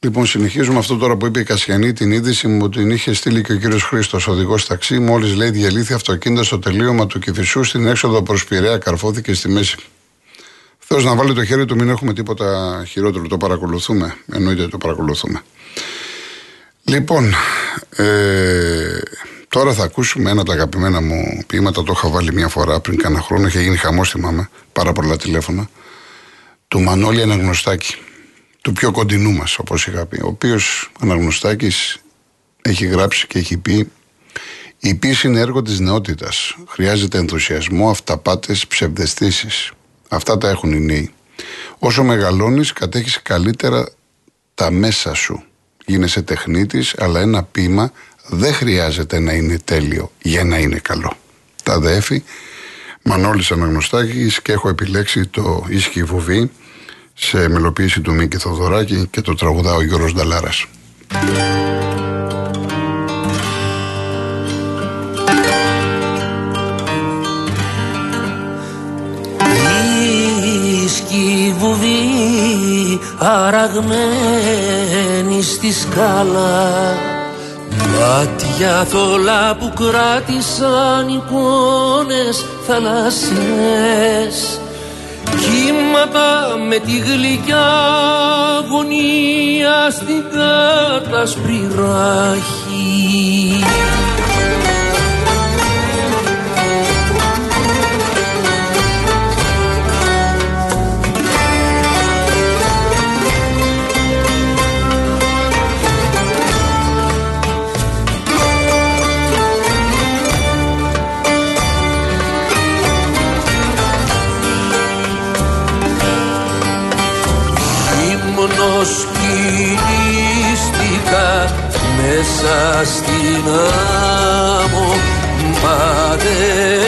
Λοιπόν, συνεχίζουμε αυτό τώρα που είπε η Κασιανή, την είδηση μου την είχε στείλει και ο κύριος Χρήστος, οδηγός ταξί. Μόλις λέει διαλύθη αυτοκίνητο στο τελείωμα του Κυφισού στην έξοδο προς Πειραιά, καρφώθηκε στη μέση. Θεός να βάλει το χέρι του, μην έχουμε τίποτα χειρότερο. Το παρακολουθούμε. Εννοείται το παρακολουθούμε. Λοιπόν, ε, τώρα θα ακούσουμε ένα από τα αγαπημένα μου ποίηματα. Το είχα βάλει μια φορά πριν κάνα χρόνο. Είχε γίνει χαμός, θυμάμαι. Πάρα πολλά τηλέφωνα. Του Μανώλη Αναγνωστάκη του πιο κοντινού μας όπως είχα πει ο οποίος Αναγνωστάκης έχει γράψει και έχει πει η πίση είναι έργο της νεότητας. Χρειάζεται ενθουσιασμό, αυταπάτες, ψευδεστήσεις. Αυτά τα έχουν οι νέοι. Όσο μεγαλώνεις κατέχεις καλύτερα τα μέσα σου. Γίνεσαι τεχνίτης αλλά ένα ποίημα δεν χρειάζεται να είναι τέλειο για να είναι καλό τα δέφη Μανώλης Αναγνωστάκης και έχω επιλέξει το ίσχυ βουβή σε μελοποίηση του Μίκη Θοδωράκη και το τραγουδά ο Γιώργος Νταλάρας. βουβή αραγμένη στη σκάλα Μάτια θολά που κράτησαν εικόνες θαλασσινές Κύματα με τη γλυκιά αγωνία στην κάτασπρη ράχη μέσα στην άμμο. Μα δεν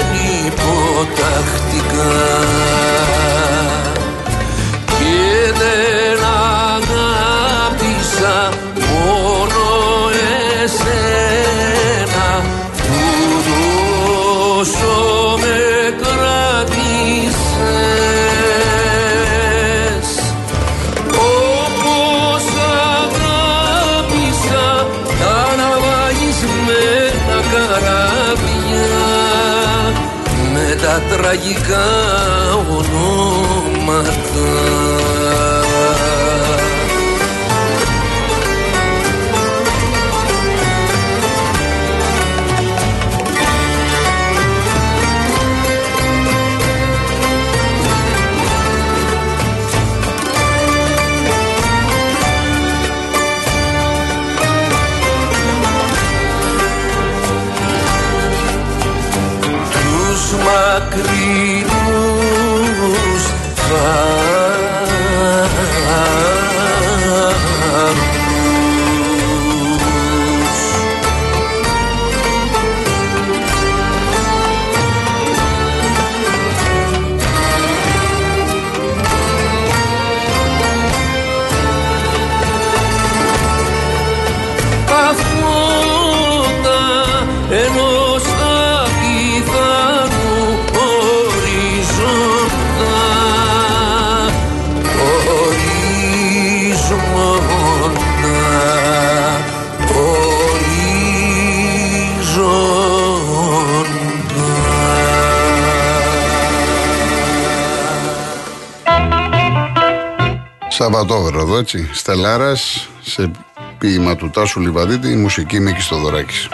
Σαββατόβερο έτσι. Στελάρας σε ποίημα του Τάσου Λιβαδίτη, η μουσική Μίκη Στοδωράκη.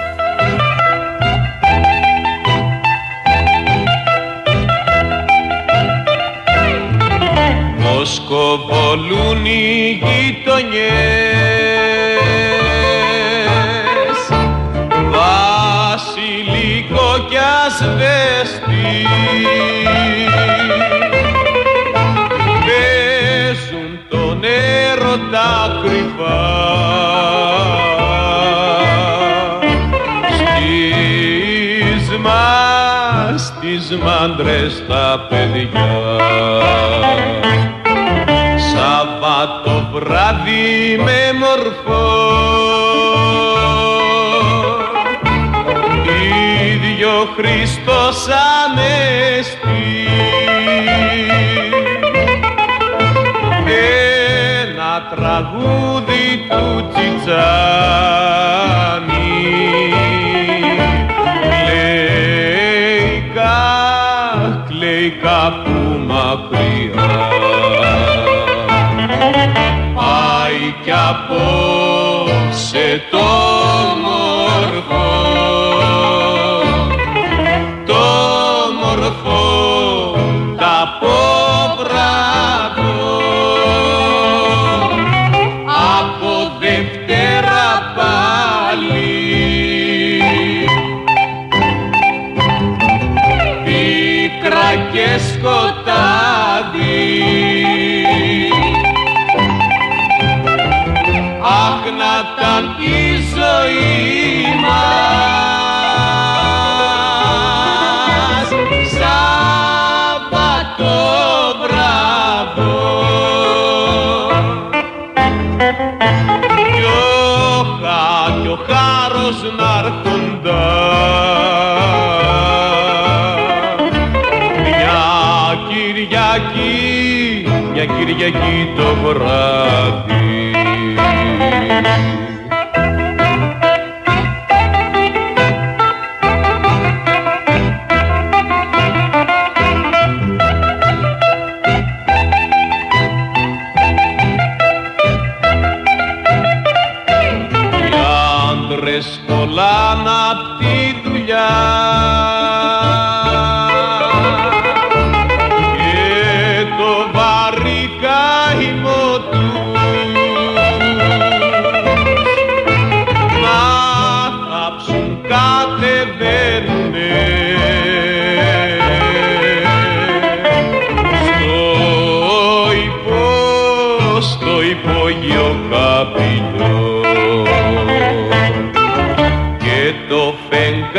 Βοσκοβολούν οι γειτονιές Βασιλικό κι ασβέστη τις μάντρες τα παιδιά. Σαββάτο βράδυ με μορφό ίδιο Χριστός Ανέστη. Τραγούδι του Τσιτσάνη απόψε το μορφό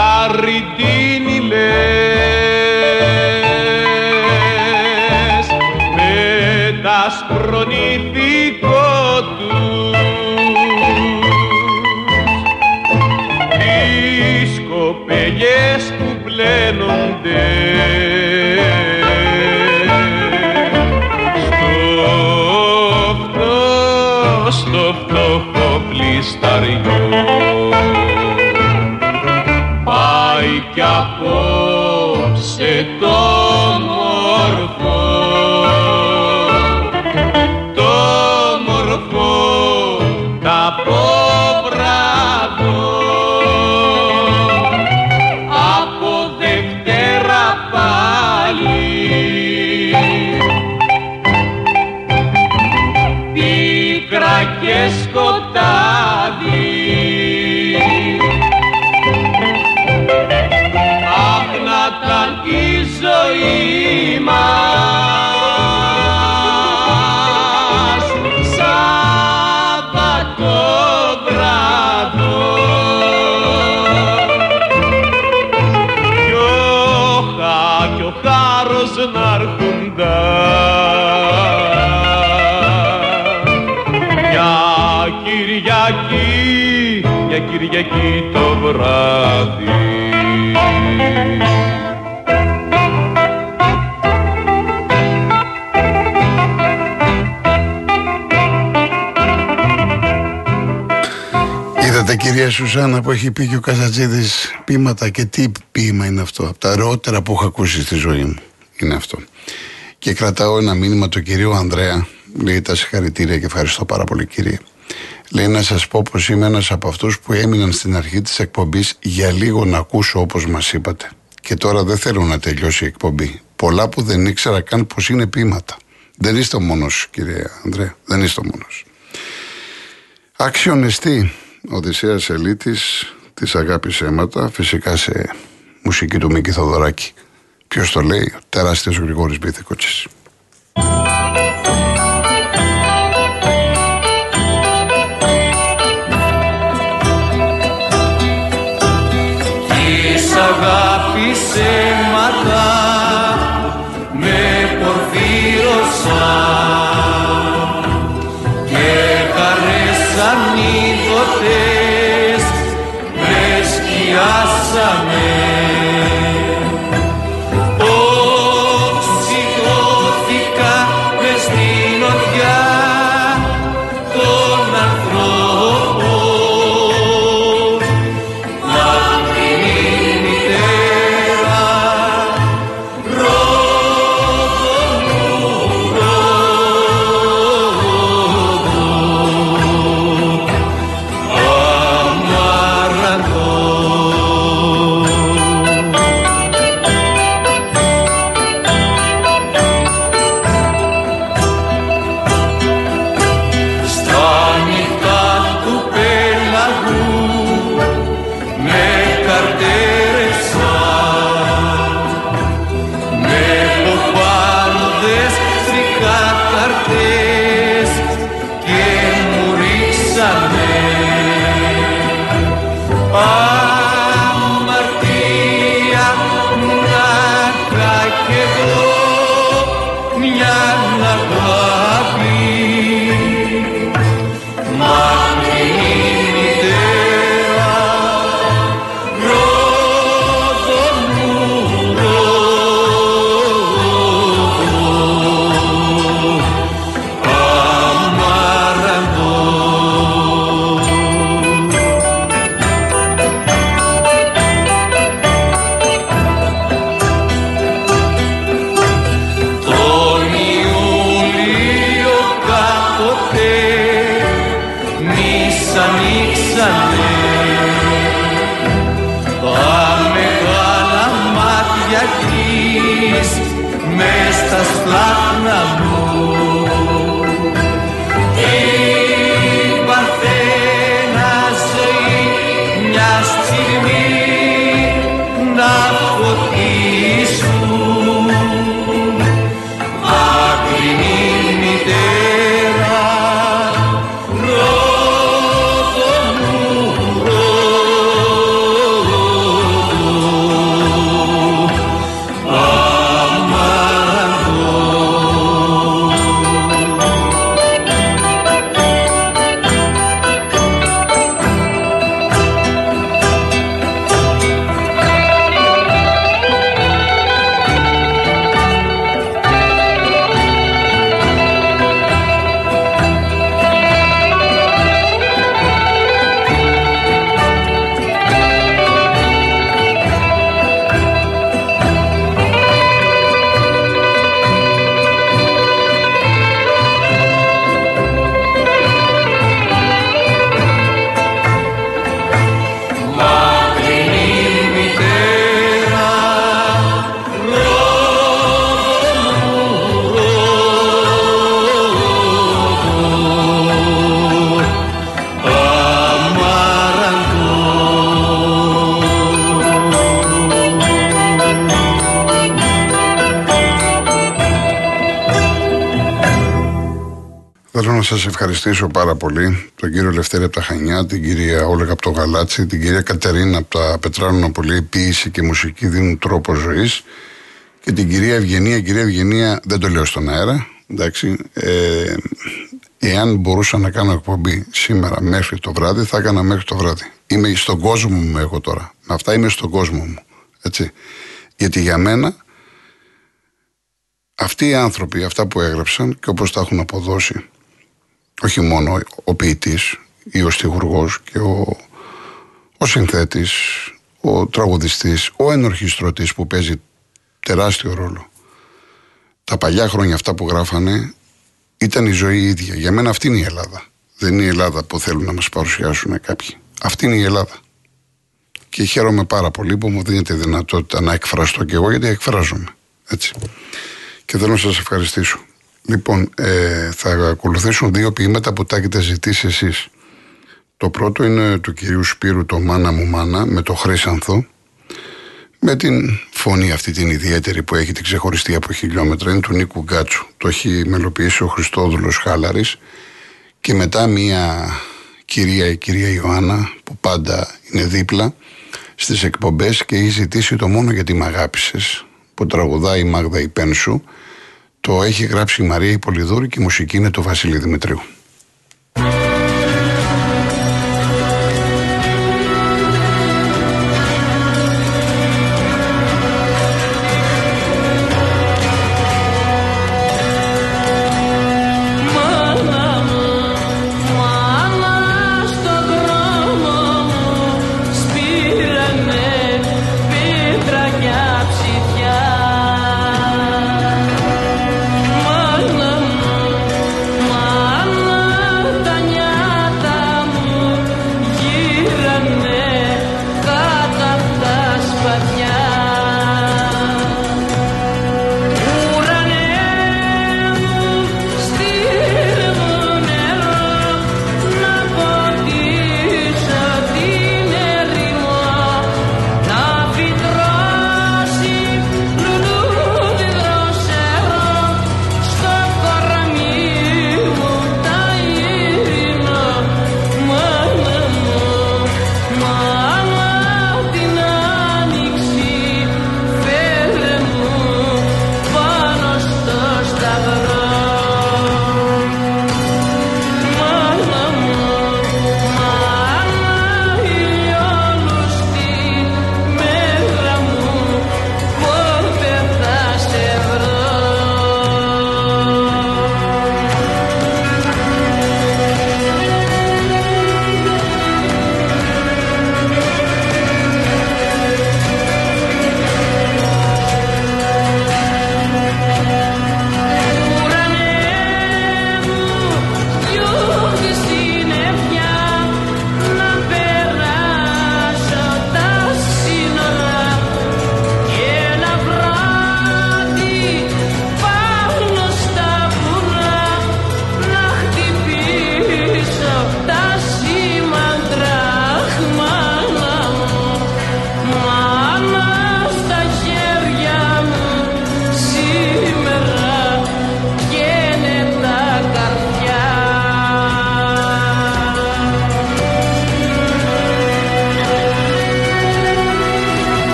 φεγγάρι την λες με τα σπρονηθικό τους. Τις κοπελιές που πλένονται απόψε Κυριακή, μια Κυριακή το βράδυ Είδατε κυρία Σουσάνα που έχει πει και ο Καζατζίδης ποίηματα και τι ποίημα είναι αυτό. Από τα ωραιότερα που έχω ακούσει στη ζωή μου είναι αυτό. Και κρατάω ένα μήνυμα του κυρίου Ανδρέα. Λέει τα συγχαρητήρια και ευχαριστώ πάρα πολύ κύριε. Λέει να σας πω πως είμαι ένας από αυτούς που έμειναν στην αρχή της εκπομπής για λίγο να ακούσω όπως μας είπατε. Και τώρα δεν θέλω να τελειώσει η εκπομπή. Πολλά που δεν ήξερα καν πως είναι ποίηματα. Δεν είστε ο μόνος κύριε Ανδρέα. Δεν είστε ο μόνος. Αξιονεστή Οδυσσέας Ελίτης της αγάπης αίματα, φυσικά σε μουσική του Μίκη Θοδωράκη. Ποιος το λέει, ο τεράστιος Γρηγόρης Μπίθηκοτσης. Της αγάπης αίματα με πορφύρωσαν και χαρές ανίδωτες με σκιάσανε. Οξυγόθηκα μες στην σας ευχαριστήσω πάρα πολύ τον κύριο Λευτέρη από τα Χανιά, την κυρία Όλεγα από το Γαλάτσι, την κυρία Κατερίνα από τα Πετράλωνα που λέει Ποιήση και μουσική δίνουν τρόπο ζωής και την κυρία Ευγενία. Η κυρία Ευγενία δεν το λέω στον αέρα. Εντάξει, ε, εάν μπορούσα να κάνω εκπομπή σήμερα μέχρι το βράδυ, θα έκανα μέχρι το βράδυ. Είμαι στον κόσμο μου εγώ τώρα. Με αυτά είμαι στον κόσμο μου. Έτσι. Γιατί για μένα αυτοί οι άνθρωποι, αυτά που έγραψαν και όπως τα έχουν αποδώσει όχι μόνο ο ποιητής ή ο στιχουργός και ο, ο συνθέτης, ο τραγουδιστής, ο ενορχιστρωτής που παίζει τεράστιο ρόλο. Τα παλιά χρόνια αυτά που γράφανε ήταν η ζωή ίδια. Για μένα αυτή είναι η Ελλάδα. Δεν είναι η Ελλάδα που θέλουν να μας παρουσιάσουν κάποιοι. Αυτή είναι η Ελλάδα. Και χαίρομαι πάρα πολύ που μου δίνετε δυνατότητα να εκφραστώ κι εγώ γιατί εκφράζομαι. Έτσι. Και θέλω να σας ευχαριστήσω. Λοιπόν, ε, θα ακολουθήσουν δύο ποίηματα που τα έχετε ζητήσει εσείς. Το πρώτο είναι του κυρίου Σπύρου το «Μάνα μου μάνα» με το Χρήσανθο με την φωνή αυτή την ιδιαίτερη που έχει την ξεχωριστή από χιλιόμετρα είναι του Νίκου Γκάτσου. Το έχει μελοποιήσει ο Χριστόδουλος Χάλαρης και μετά μία κυρία, η κυρία Ιωάννα που πάντα είναι δίπλα στις εκπομπές και έχει ζητήσει το μόνο γιατί μ' αγάπησες που τραγουδάει η Μάγδα Υπένσου το έχει γράψει η Μαρία Υπολιδούρη και η μουσική είναι του Βασίλη Δημητρίου.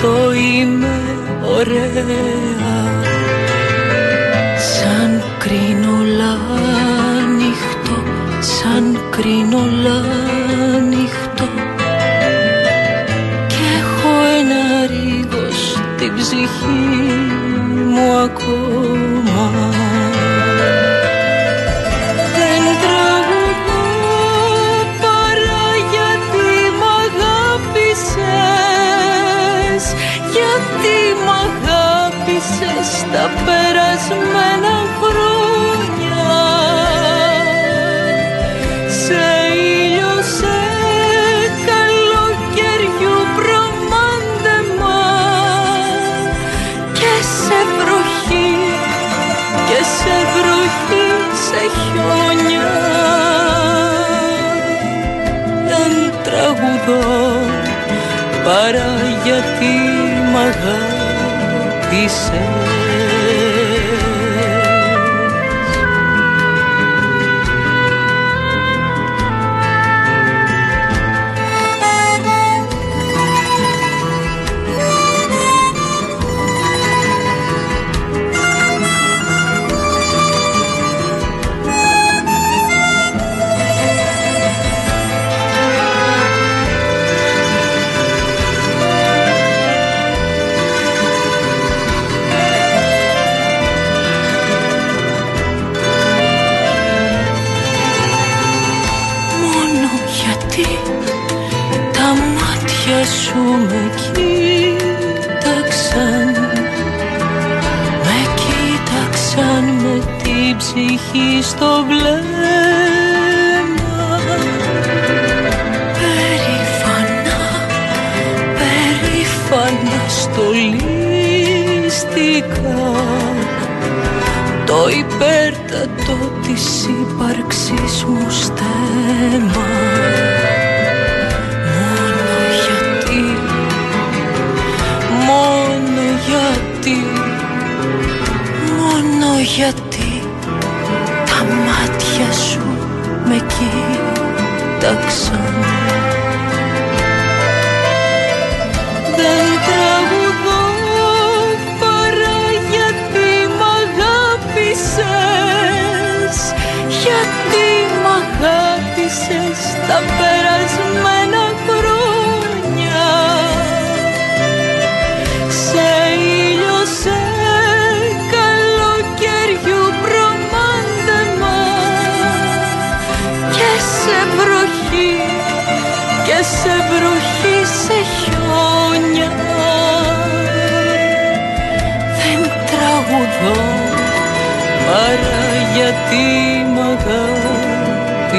Γι' αυτό είμαι ωραία. Σαν κρίνολα νύχτο, σαν κρίνολα νύχτο την ψυχή τα περασμένα χρόνια. Σε ήλιο σε καλοκαιριού προμάντεμα. Και σε βροχή και σε βροχή σε χιόνια. Δεν τραγουδώ παρά γιατί μ' αγάπησες στολίστηκα το υπέρτατο της ύπαρξής μου στέμα Μόνο γιατί, μόνο γιατί, μόνο γιατί τα μάτια σου με κοίταξαν παρά γιατί μ' αγάπησες